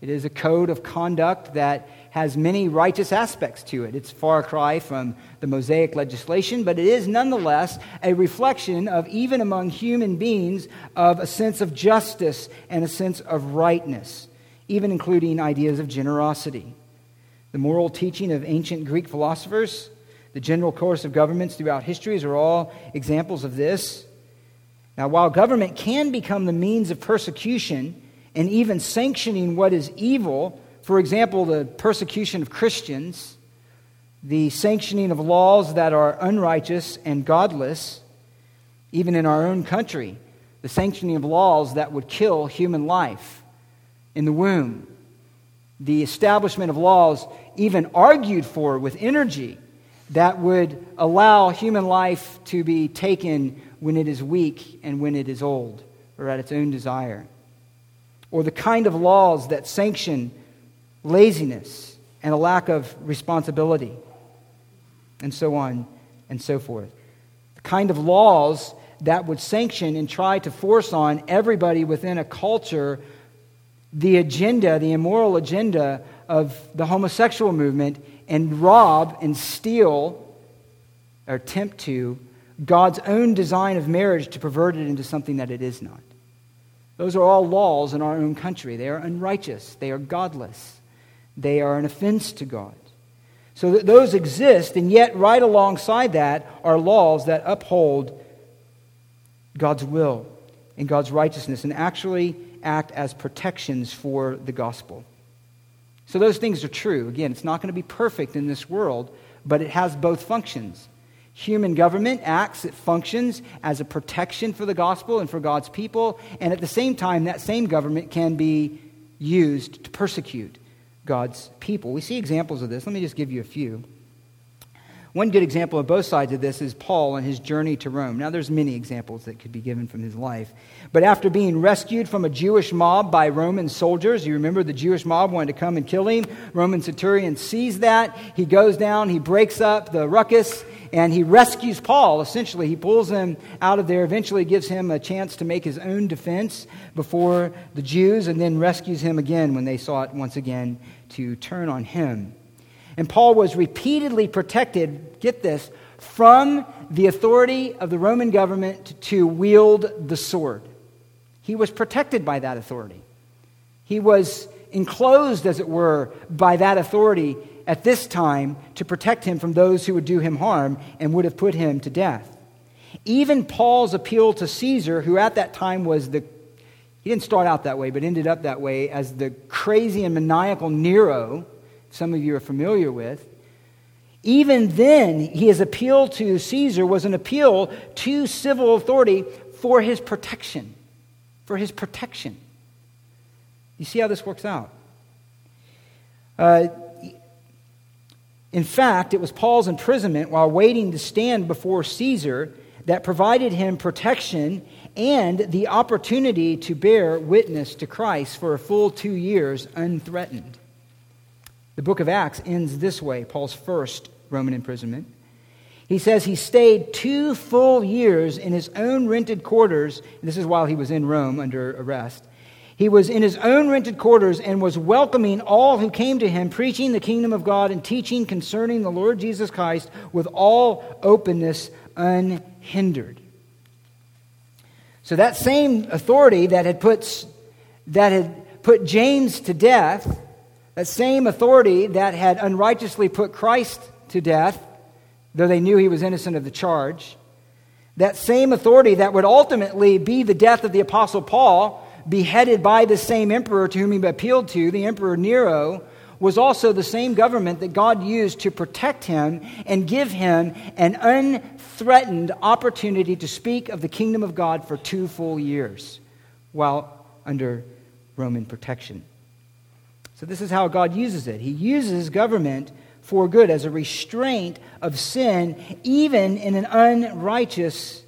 It is a code of conduct that has many righteous aspects to it. It's far cry from the Mosaic legislation, but it is nonetheless a reflection of, even among human beings, of a sense of justice and a sense of rightness, even including ideas of generosity. The moral teaching of ancient Greek philosophers, the general course of governments throughout histories are all examples of this. Now, while government can become the means of persecution and even sanctioning what is evil, for example, the persecution of Christians, the sanctioning of laws that are unrighteous and godless, even in our own country, the sanctioning of laws that would kill human life in the womb, the establishment of laws even argued for with energy that would allow human life to be taken when it is weak and when it is old or at its own desire. Or the kind of laws that sanction laziness, and a lack of responsibility, and so on and so forth. The kind of laws that would sanction and try to force on everybody within a culture the agenda, the immoral agenda of the homosexual movement, and rob and steal or attempt to God's own design of marriage to pervert it into something that it is not. Those are all laws in our own country. They are unrighteous, they are godless they are an offense to God. So that those exist, and yet, right alongside that are laws that uphold God's will and God's righteousness and actually act as protections for the gospel. So, those things are true. Again, it's not going to be perfect in this world, but it has both functions. Human government acts, it functions as a protection for the gospel and for God's people, and at the same time, that same government can be used to persecute God's people. We see examples of this. Let me just give you a few. One good example of both sides of this is Paul and his journey to Rome. Now, there's many examples that could be given from his life. But after being rescued from a Jewish mob by Roman soldiers, you remember the Jewish mob wanted to come and kill him. Roman centurion sees that. He goes down, he breaks up the ruckus, and he rescues Paul. Essentially, he pulls him out of there, eventually gives him a chance to make his own defense before the Jews, and then rescues him again when they sought once again to turn on him. And Paul was repeatedly protected, get this, from the authority of the Roman government to wield the sword. He was protected by that authority. He was enclosed, as it were, by that authority at this time to protect him from those who would do him harm and would have put him to death. Even Paul's appeal to Caesar, who at that time was the he didn't start out that way, but ended up that way as the crazy and maniacal Nero, some of you are familiar with. Even then, his appeal to Caesar was an appeal to civil authority for his protection. For his protection. You see how this works out? Uh, in fact, it was Paul's imprisonment while waiting to stand before Caesar that provided him protection and the opportunity to bear witness to Christ for a full two years unthreatened. The book of Acts ends this way Paul's first Roman imprisonment. He says he stayed two full years in his own rented quarters. This is while he was in Rome under arrest. He was in his own rented quarters and was welcoming all who came to him, preaching the kingdom of God and teaching concerning the Lord Jesus Christ with all openness unhindered. So that same authority that had put, that had put James to death, that same authority that had unrighteously put Christ to death, though they knew he was innocent of the charge, that same authority that would ultimately be the death of the Apostle Paul, beheaded by the same emperor to whom he appealed to, the Emperor Nero, was also the same government that God used to protect him and give him an unthreatened opportunity to speak of the kingdom of God for two full years while under Roman protection. So, this is how God uses it. He uses government for good as a restraint of sin, even in an unrighteous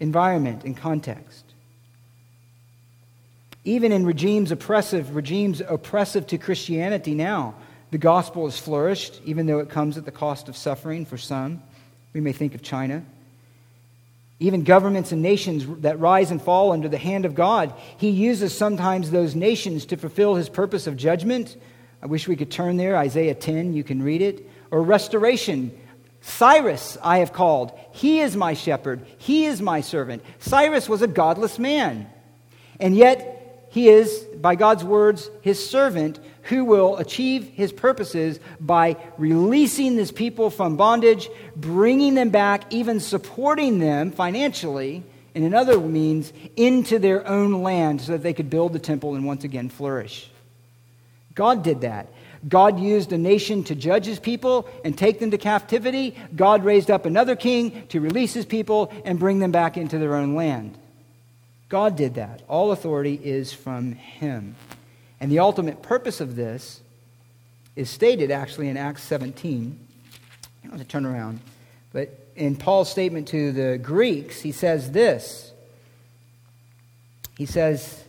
environment and context. Even in regimes oppressive, regimes oppressive to Christianity now, the gospel has flourished, even though it comes at the cost of suffering for some. We may think of China. Even governments and nations that rise and fall under the hand of God, He uses sometimes those nations to fulfill His purpose of judgment. I wish we could turn there. Isaiah 10, you can read it. Or restoration. Cyrus I have called. He is my shepherd. He is my servant. Cyrus was a godless man. And yet, he is, by God's words, his servant who will achieve his purposes by releasing this people from bondage, bringing them back, even supporting them financially, and in other means, into their own land so that they could build the temple and once again flourish. God did that. God used a nation to judge his people and take them to captivity. God raised up another king to release his people and bring them back into their own land. God did that. All authority is from Him. And the ultimate purpose of this is stated actually in Acts 17. I don't have to turn around. But in Paul's statement to the Greeks, he says this. He says,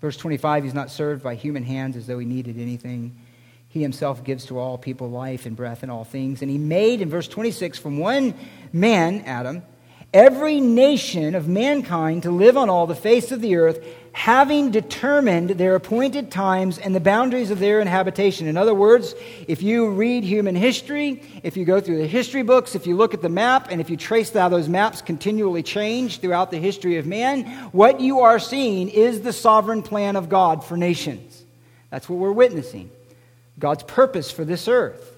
verse 25, he's not served by human hands as though he needed anything. He himself gives to all people life and breath and all things. And he made, in verse 26, from one man, Adam, every nation of mankind to live on all the face of the earth, having determined their appointed times and the boundaries of their inhabitation. In other words, if you read human history, if you go through the history books, if you look at the map, and if you trace how those maps continually change throughout the history of man, what you are seeing is the sovereign plan of God for nations. That's what we're witnessing. God's purpose for this earth.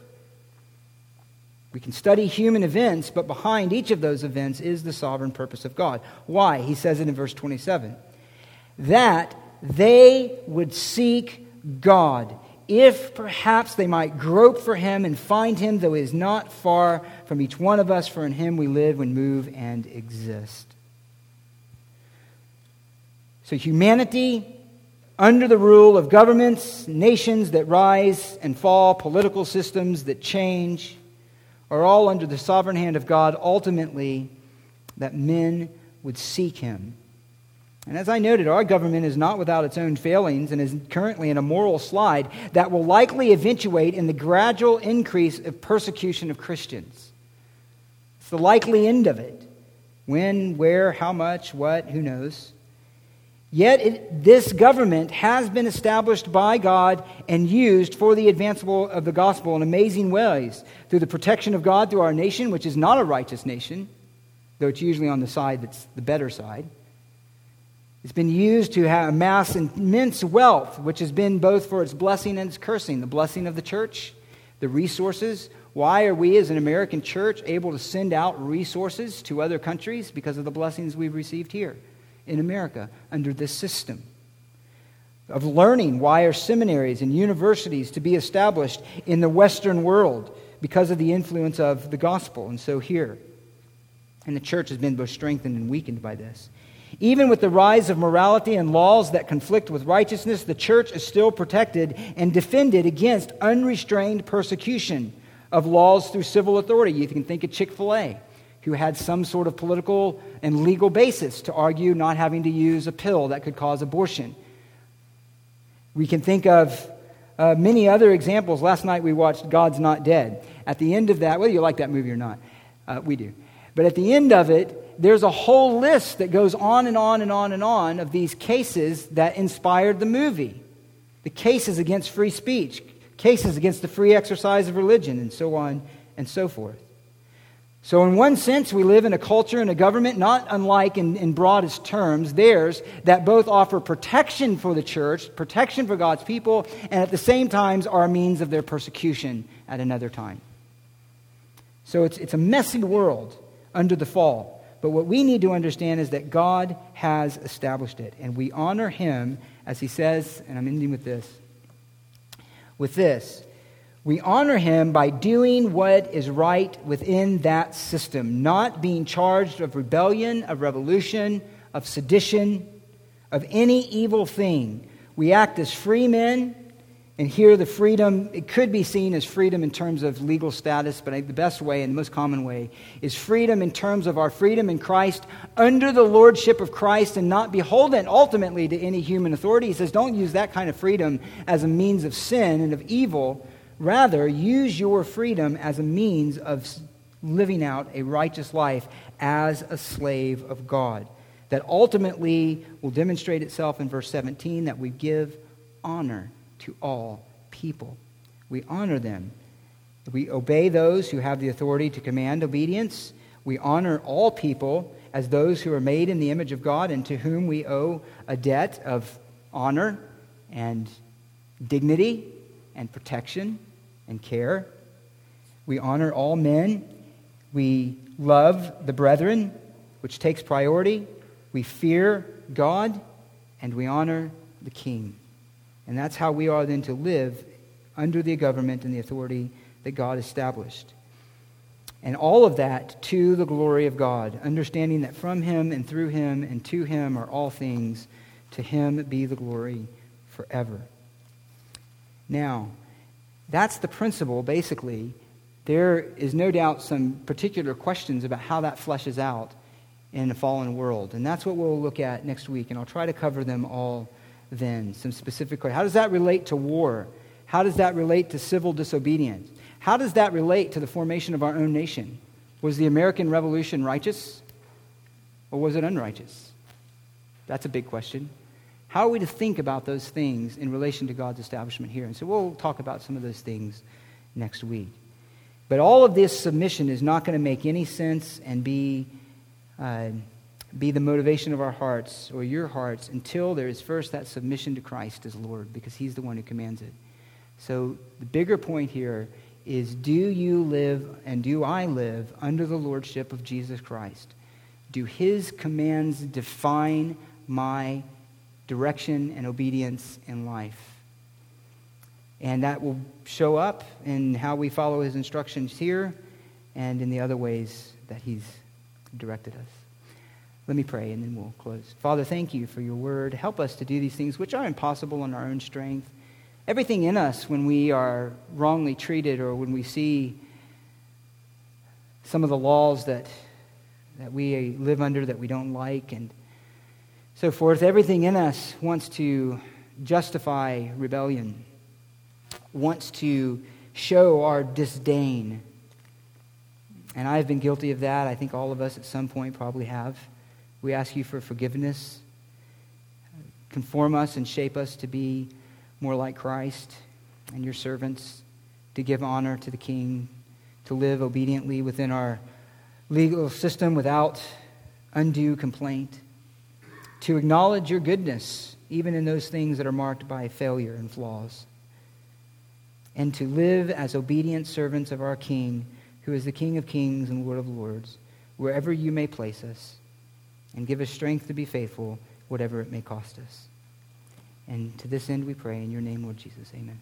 We can study human events, but behind each of those events is the sovereign purpose of God. Why? He says it in verse 27 that they would seek God, if perhaps they might grope for him and find him, though he is not far from each one of us, for in him we live and move and exist. So, humanity, under the rule of governments, nations that rise and fall, political systems that change, are all under the sovereign hand of God, ultimately, that men would seek him. And as I noted, our government is not without its own failings and is currently in a moral slide that will likely eventuate in the gradual increase of persecution of Christians. It's the likely end of it. When, where, how much, what, who knows. Yet it, this government has been established by God and used for the advancement of the gospel in amazing ways through the protection of God through our nation, which is not a righteous nation, though it's usually on the side that's the better side. It's been used to amass immense wealth, which has been both for its blessing and its cursing. The blessing of the church, the resources. Why are we as an American church able to send out resources to other countries? Because of the blessings we've received here in America under this system of learning. Why are seminaries and universities to be established in the Western world? Because of the influence of the gospel. And so here. And the church has been both strengthened and weakened by this. Even with the rise of morality and laws that conflict with righteousness, the church is still protected and defended against unrestrained persecution of laws through civil authority. You can think of Chick fil A, who had some sort of political and legal basis to argue not having to use a pill that could cause abortion. We can think of uh, many other examples. Last night we watched God's Not Dead. At the end of that, whether you like that movie or not, uh, we do. But at the end of it, there's a whole list that goes on and on and on and on of these cases that inspired the movie. The cases against free speech, cases against the free exercise of religion, and so on and so forth. So, in one sense, we live in a culture and a government not unlike, in, in broadest terms, theirs, that both offer protection for the church, protection for God's people, and at the same time are a means of their persecution at another time. So, it's, it's a messy world under the fall. But what we need to understand is that God has established it, and we honor Him, as He says, and I'm ending with this. With this, we honor Him by doing what is right within that system, not being charged of rebellion, of revolution, of sedition, of any evil thing. We act as free men and here, the freedom, it could be seen as freedom in terms of legal status, but the best way and the most common way is freedom in terms of our freedom in Christ under the lordship of Christ and not beholden ultimately to any human authority. He says, don't use that kind of freedom as a means of sin and of evil. Rather, use your freedom as a means of living out a righteous life as a slave of God. That ultimately will demonstrate itself in verse 17 that we give honor to all people. We honor them. We obey those who have the authority to command obedience. We honor all people as those who are made in the image of God and to whom we owe a debt of honor and dignity and protection and care. We honor all men. We love the brethren, which takes priority. We fear God, and we honor the king. And that's how we are then to live under the government and the authority that God established. And all of that to the glory of God, understanding that from Him and through Him and to Him are all things. To Him be the glory forever. Now, that's the principle, basically. There is no doubt some particular questions about how that fleshes out in a fallen world. And that's what we'll look at next week. And I'll try to cover them all then? Some specific. How does that relate to war? How does that relate to civil disobedience? How does that relate to the formation of our own nation? Was the American Revolution righteous or was it unrighteous? That's a big question. How are we to think about those things in relation to God's establishment here? And so we'll talk about some of those things next week. But all of this submission is not going to make any sense and be uh, be the motivation of our hearts or your hearts until there is first that submission to Christ as Lord, because He's the one who commands it. So the bigger point here is do you live and do I live under the lordship of Jesus Christ? Do His commands define my direction and obedience in life? And that will show up in how we follow His instructions here and in the other ways that He's directed us. Let me pray and then we'll close. Father, thank you for your word. Help us to do these things which are impossible in our own strength. Everything in us when we are wrongly treated or when we see some of the laws that, that we live under that we don't like and so forth, everything in us wants to justify rebellion, wants to show our disdain. And I've been guilty of that. I think all of us at some point probably have. We ask you for forgiveness. Conform us and shape us to be more like Christ and your servants, to give honor to the King, to live obediently within our legal system without undue complaint, to acknowledge your goodness, even in those things that are marked by failure and flaws, and to live as obedient servants of our King, who is the King of kings and Lord of lords, wherever you may place us and give us strength to be faithful, whatever it may cost us. And to this end we pray in your name, Lord Jesus. Amen.